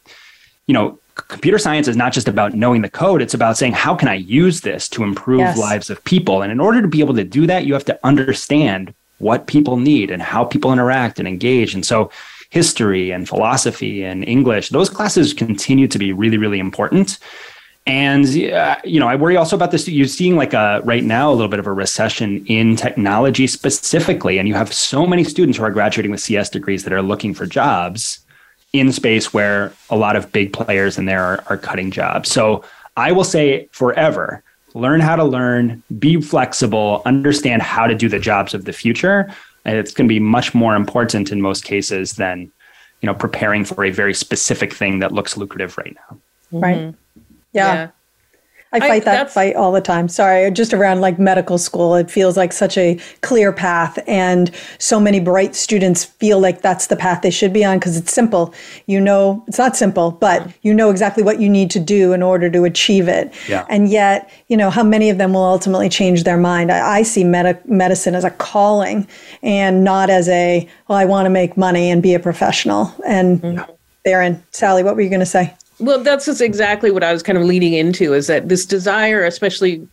you know computer science is not just about knowing the code it's about saying how can i use this to improve yes. lives of people? And in order to be able to do that you have to understand what people need and how people interact and engage. And so history and philosophy and english those classes continue to be really really important and uh, you know, I worry also about this. You're seeing like a right now a little bit of a recession in technology specifically, and you have so many students who are graduating with CS degrees that are looking for jobs in space where a lot of big players in there are, are cutting jobs. So I will say forever, learn how to learn, be flexible, understand how to do the jobs of the future, and it's going to be much more important in most cases than you know preparing for a very specific thing that looks lucrative right now. Right. Mm-hmm. Yeah. yeah. I fight I, that fight all the time. Sorry, just around like medical school, it feels like such a clear path, and so many bright students feel like that's the path they should be on because it's simple. You know, it's not simple, but you know exactly what you need to do in order to achieve it. Yeah. And yet, you know, how many of them will ultimately change their mind? I, I see med- medicine as a calling and not as a, well, I want to make money and be a professional. And mm-hmm. therein, Sally, what were you going to say? Well, that's just exactly what I was kind of leading into is that this desire, especially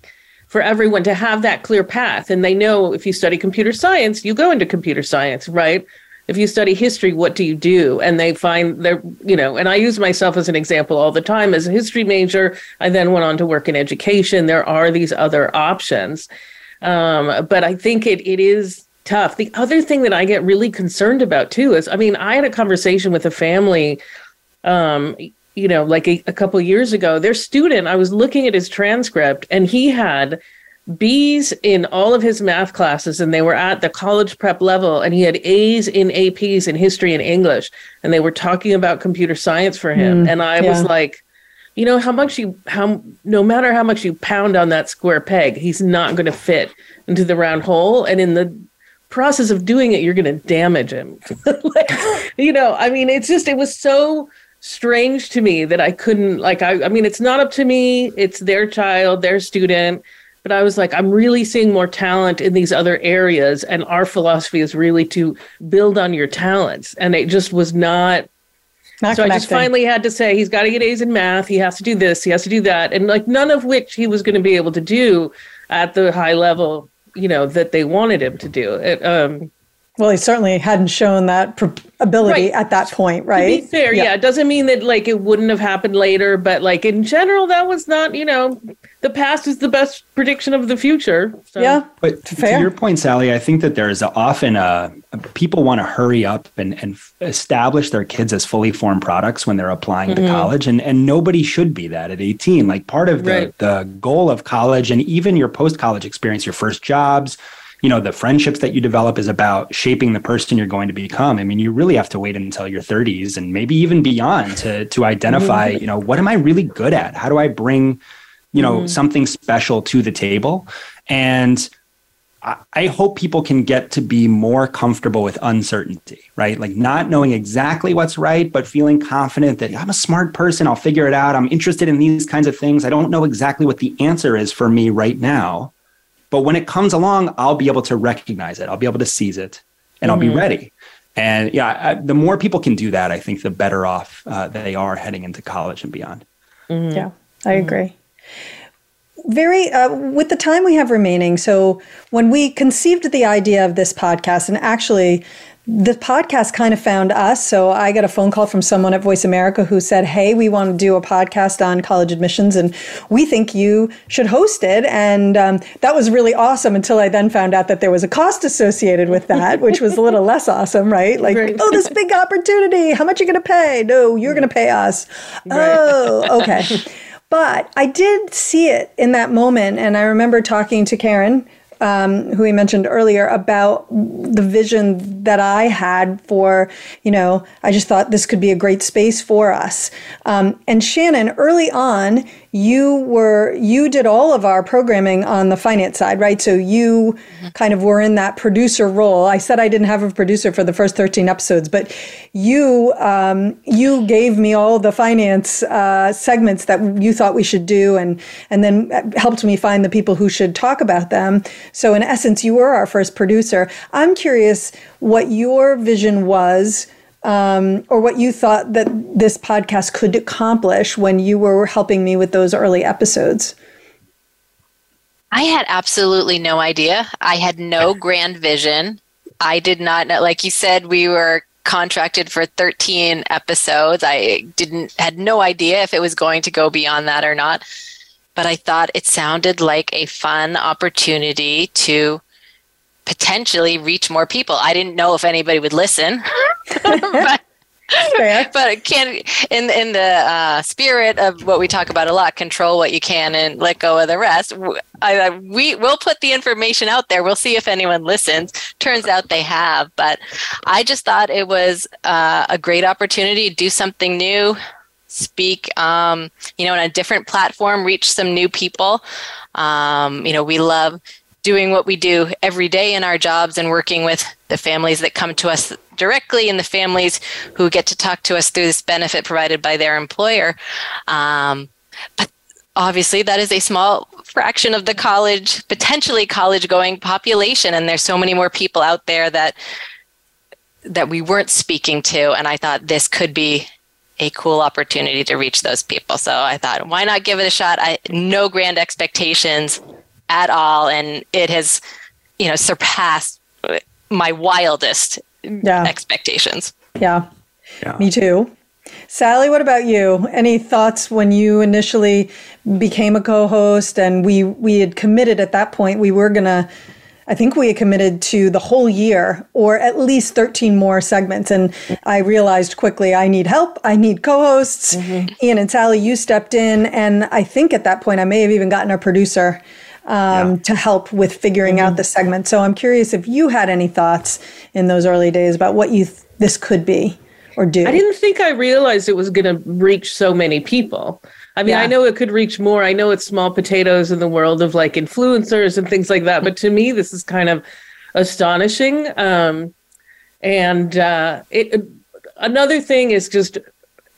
for everyone to have that clear path. And they know if you study computer science, you go into computer science, right? If you study history, what do you do? And they find they're, you know, and I use myself as an example all the time. As a history major, I then went on to work in education. There are these other options. Um, but I think it it is tough. The other thing that I get really concerned about too is, I mean, I had a conversation with a family um, you know, like a, a couple years ago, their student, I was looking at his transcript and he had B's in all of his math classes and they were at the college prep level and he had A's in APs in history and English and they were talking about computer science for him. Mm, and I yeah. was like, you know how much you how no matter how much you pound on that square peg he's not going to fit into the round hole and in the process of doing it you're going to damage him like, you know i mean it's just it was so strange to me that i couldn't like I, I mean it's not up to me it's their child their student but i was like i'm really seeing more talent in these other areas and our philosophy is really to build on your talents and it just was not not so connecting. I just finally had to say he's got to get A's in math. He has to do this. He has to do that, and like none of which he was going to be able to do at the high level, you know, that they wanted him to do. It, um, well, he certainly hadn't shown that pr- ability right. at that point, right? To be fair, yeah. yeah. It doesn't mean that like it wouldn't have happened later, but like in general, that was not, you know, the past is the best prediction of the future. So. Yeah. But fair. to your point, Sally, I think that there's often a, people want to hurry up and, and establish their kids as fully formed products when they're applying mm-hmm. to college. And, and nobody should be that at 18. Like part of the, right. the goal of college and even your post college experience, your first jobs, you know the friendships that you develop is about shaping the person you're going to become i mean you really have to wait until your 30s and maybe even beyond to to identify mm-hmm. you know what am i really good at how do i bring you know mm-hmm. something special to the table and I hope people can get to be more comfortable with uncertainty, right? Like not knowing exactly what's right, but feeling confident that I'm a smart person. I'll figure it out. I'm interested in these kinds of things. I don't know exactly what the answer is for me right now, but when it comes along, I'll be able to recognize it. I'll be able to seize it and mm-hmm. I'll be mm-hmm. ready. And yeah, I, the more people can do that, I think the better off uh, they are heading into college and beyond. Mm-hmm. Yeah, I mm-hmm. agree. Very, uh, with the time we have remaining, so when we conceived the idea of this podcast, and actually the podcast kind of found us. So I got a phone call from someone at Voice America who said, Hey, we want to do a podcast on college admissions and we think you should host it. And um, that was really awesome until I then found out that there was a cost associated with that, which was a little less awesome, right? Like, right. oh, this big opportunity. How much are you going to pay? No, you're going to pay us. Right. Oh, okay. But I did see it in that moment. And I remember talking to Karen um, who we mentioned earlier about the vision that I had for, you know, I just thought this could be a great space for us. Um, and Shannon, early on, you were you did all of our programming on the finance side right? So you mm-hmm. kind of were in that producer role. I said i didn't have a producer for the first 13 episodes but you um, you gave me all the finance uh, segments that you thought we should do and and then helped me find the people who should talk about them. So in essence you were our first producer. I'm curious what your vision was um, or what you thought that this podcast could accomplish when you were helping me with those early episodes. I had absolutely no idea. I had no grand vision. I did not know, like you said, we were contracted for 13 episodes. I didn't had no idea if it was going to go beyond that or not. But I thought it sounded like a fun opportunity to potentially reach more people. I didn't know if anybody would listen, but, but can in in the uh, spirit of what we talk about a lot, control what you can and let go of the rest. I, I, we will put the information out there. We'll see if anyone listens. Turns out they have, but I just thought it was uh, a great opportunity to do something new, speak, um, you know, on a different platform, reach some new people. Um, you know, we love doing what we do every day in our jobs and working with the families that come to us directly and the families who get to talk to us through this benefit provided by their employer. Um, but obviously, that is a small fraction of the college, potentially college going population. And there's so many more people out there that that we weren't speaking to. And I thought this could be a cool opportunity to reach those people. So I thought, why not give it a shot? I no grand expectations at all and it has you know surpassed my wildest yeah. expectations yeah. yeah me too Sally, what about you? Any thoughts when you initially became a co-host and we we had committed at that point we were going to I think we had committed to the whole year or at least 13 more segments and I realized quickly I need help, I need co-hosts. Mm-hmm. Ian and Sally you stepped in and I think at that point I may have even gotten a producer um, yeah. to help with figuring mm-hmm. out the segment. So I'm curious if you had any thoughts in those early days about what you th- this could be. or do? I didn't think I realized it was going to reach so many people. I mean, yeah. I know it could reach more. I know it's small potatoes in the world of like influencers and things like that. But to me, this is kind of astonishing. Um, and uh, it, another thing is just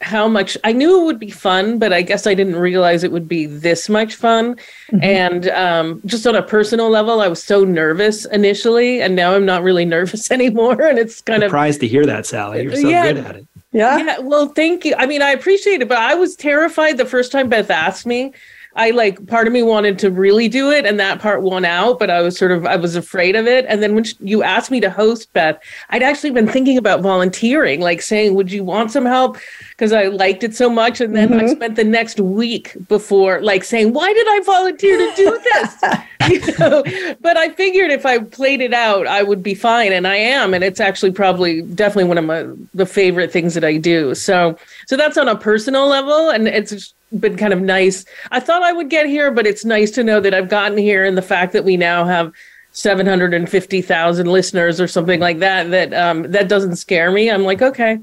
how much I knew it would be fun, but I guess I didn't realize it would be this much fun. Mm-hmm. And um, just on a personal level, I was so nervous initially, and now I'm not really nervous anymore. And it's kind Surprised of surprised to hear that, Sally. You're so yeah, good at it. Yeah. Yeah. Well, thank you. I mean, I appreciate it, but I was terrified the first time Beth asked me. I like part of me wanted to really do it and that part won out, but I was sort of I was afraid of it. And then when you asked me to host Beth, I'd actually been thinking about volunteering, like saying, "Would you want some help?" because I liked it so much. And then mm-hmm. I spent the next week before like saying, "Why did I volunteer to do this?" you know? But I figured if I played it out, I would be fine, and I am. And it's actually probably definitely one of my the favorite things that I do. So so that's on a personal level, and it's been kind of nice. I thought I would get here, but it's nice to know that I've gotten here and the fact that we now have 750,000 listeners or something like that that um that doesn't scare me. I'm like, okay.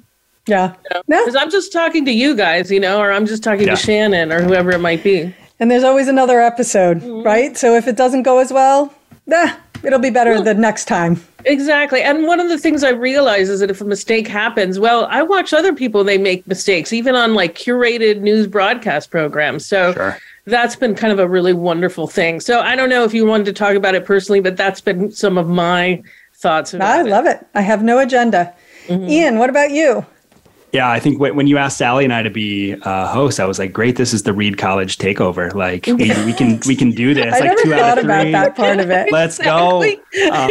Yeah. Because you know? I'm just talking to you guys, you know, or I'm just talking yeah. to Shannon or whoever it might be. And there's always another episode, mm-hmm. right? So if it doesn't go as well, nah, it'll be better well, the next time. Exactly. And one of the things I realize is that if a mistake happens, well, I watch other people, they make mistakes, even on like curated news broadcast programs. So sure. that's been kind of a really wonderful thing. So I don't know if you wanted to talk about it personally, but that's been some of my thoughts. I love it. I have no agenda. Mm-hmm. Ian, what about you? Yeah, I think when you asked Sally and I to be uh, hosts, I was like, "Great, this is the Reed College takeover. Like, we, we can we can do this. I like never two thought out of about that part of it. Let's exactly. go." Um,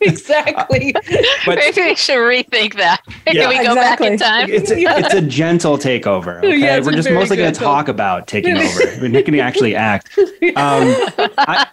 exactly. but, Maybe we should rethink that. Yeah, can we go exactly. back in time? It's a, yeah. it's a gentle takeover. Okay, yeah, we're just mostly going to talk about taking over. We're not going to actually act. Um, I,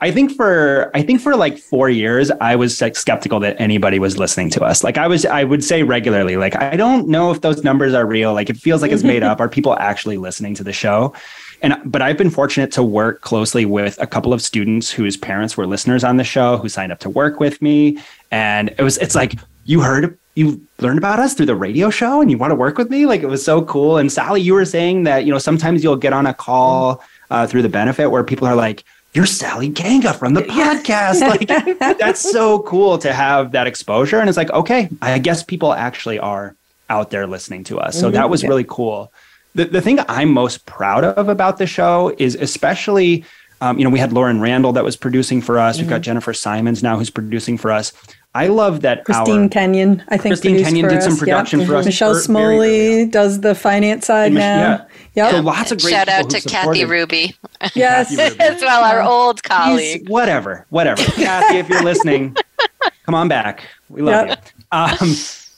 I think for I think for like four years, I was like skeptical that anybody was listening to us. Like I was, I would say regularly, like I don't know if those numbers are real. Like it feels like it's made up. Are people actually listening to the show? And but I've been fortunate to work closely with a couple of students whose parents were listeners on the show who signed up to work with me. And it was it's like you heard you learned about us through the radio show and you want to work with me like it was so cool and sally you were saying that you know sometimes you'll get on a call uh, through the benefit where people are like you're Sally Ganga from the podcast. like that's so cool to have that exposure. And it's like, okay, I guess people actually are out there listening to us. So mm-hmm. that was really cool. The, the thing I'm most proud of about the show is especially, um, you know, we had Lauren Randall that was producing for us. Mm-hmm. We've got mm-hmm. Jennifer Simons now who's producing for us. I love that Christine our, Kenyon, I think Christine Kenyon did some production yep. for us. Michelle Smoley does the finance side now. Yeah. Yep. So lots of great shout out to Kathy Ruby. Yes, Kathy Ruby. as well, our old colleague. He's, whatever, whatever. Kathy, if you're listening, come on back. We love yep. you. Um,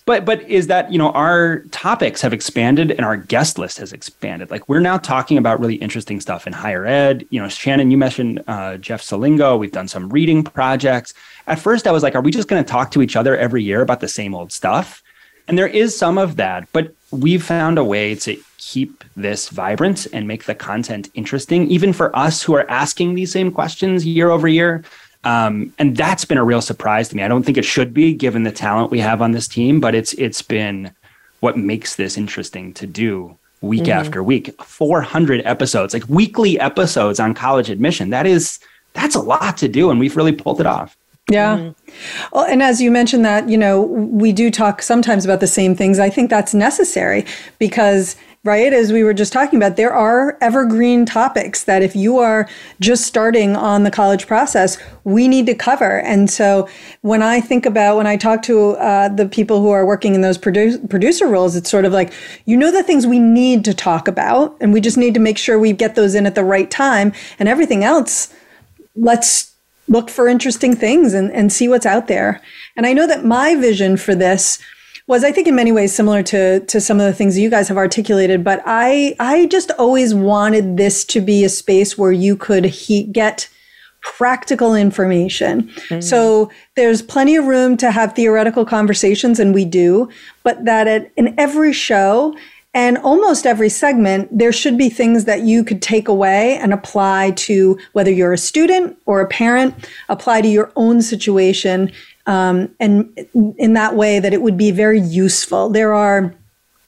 but but is that you know our topics have expanded and our guest list has expanded. Like we're now talking about really interesting stuff in higher ed. You know shannon you mentioned uh, jeff selingo. We've done some reading projects. At first i was like are we just going to talk to each other every year about the same old stuff? And there is some of that but we've found a way to keep this vibrant and make the content interesting even for us who are asking these same questions year over year um, and that's been a real surprise to me. I don't think it should be given the talent we have on this team, but it's it's been what makes this interesting to do week mm-hmm. after week. 400 episodes, like weekly episodes on college admission. That is that's a lot to do and we've really pulled it off. Yeah. Mm-hmm. Well, and as you mentioned that, you know, we do talk sometimes about the same things. I think that's necessary because right? As we were just talking about, there are evergreen topics that if you are just starting on the college process, we need to cover. And so when I think about, when I talk to uh, the people who are working in those produ- producer roles, it's sort of like, you know, the things we need to talk about, and we just need to make sure we get those in at the right time. And everything else, let's look for interesting things and, and see what's out there. And I know that my vision for this was I think in many ways similar to to some of the things you guys have articulated, but I I just always wanted this to be a space where you could he- get practical information. Mm-hmm. So there's plenty of room to have theoretical conversations and we do, but that at, in every show And almost every segment, there should be things that you could take away and apply to whether you're a student or a parent, apply to your own situation. Um, and in that way, that it would be very useful. There are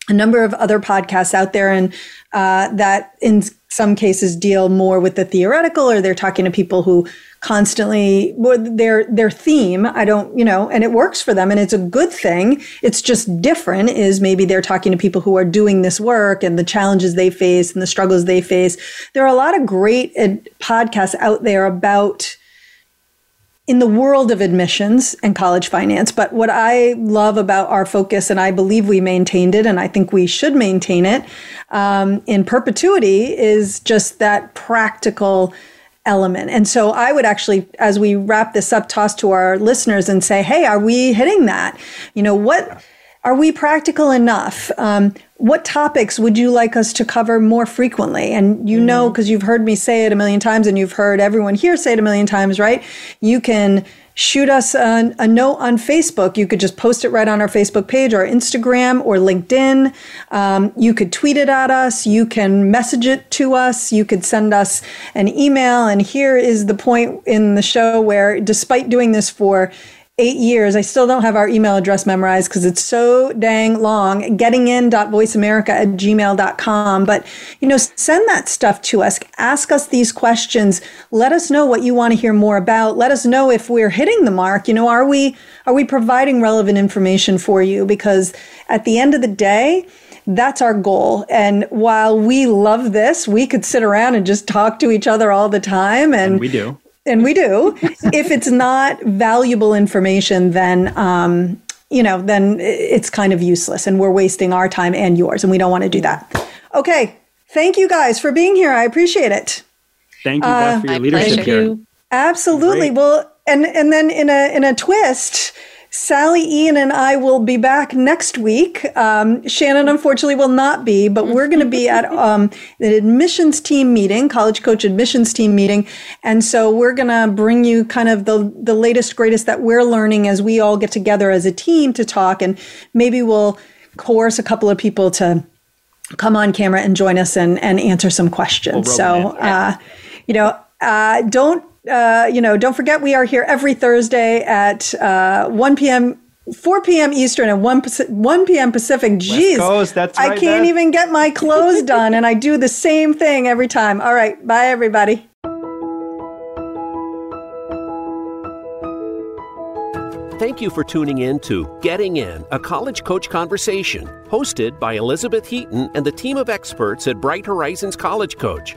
a number of other podcasts out there and uh, that in some cases deal more with the theoretical or they're talking to people who constantly their their theme i don't you know and it works for them and it's a good thing it's just different is maybe they're talking to people who are doing this work and the challenges they face and the struggles they face there are a lot of great podcasts out there about in the world of admissions and college finance. But what I love about our focus, and I believe we maintained it, and I think we should maintain it um, in perpetuity, is just that practical element. And so I would actually, as we wrap this up, toss to our listeners and say, hey, are we hitting that? You know, what are we practical enough? Um, what topics would you like us to cover more frequently? And you mm know, because you've heard me say it a million times and you've heard everyone here say it a million times, right? You can shoot us a, a, note on Facebook. You could just post it right on our Facebook page or Instagram or LinkedIn. Um, you could tweet it at us. You can message it to us. You could send us an email. And here is the point in the show where, despite doing this for eight years. I still don't have our email address memorized because it's so dang long. Gettingin.voiceamerica at gmail.com. But, you know, send that stuff to us. Ask us these questions. Let us know what you want to hear more about. Let us know if we're hitting the mark. You know, are we, are we providing relevant information for you? Because at the end of the day, that's our goal. And while we love this, we could sit around and just talk to each other all the time. And, and we do and we do. if it's not valuable information, then um, you know, then it's kind of useless, and we're wasting our time and yours, and we don't want to do that. Okay, thank you guys for being here. I appreciate it. Thank you, Beth, uh, for your leadership here. Absolutely. Great. Well, and and then in a in a twist Sally, Ian, and I will be back next week. Um, Shannon, unfortunately, will not be, but we're going to be at um, an admissions team meeting, college coach admissions team meeting. And so we're going to bring you kind of the, the latest, greatest that we're learning as we all get together as a team to talk. And maybe we'll coerce a couple of people to come on camera and join us and, and answer some questions. We'll so, uh, you know, uh, don't uh, you know, don't forget we are here every Thursday at uh, 1 p.m. 4 p.m. Eastern and 1, 1 p.m. Pacific. Jeez, Coast, that's right, I can't even get my clothes done, and I do the same thing every time. All right, bye, everybody. Thank you for tuning in to Getting In, a college coach conversation, hosted by Elizabeth Heaton and the team of experts at Bright Horizons College Coach.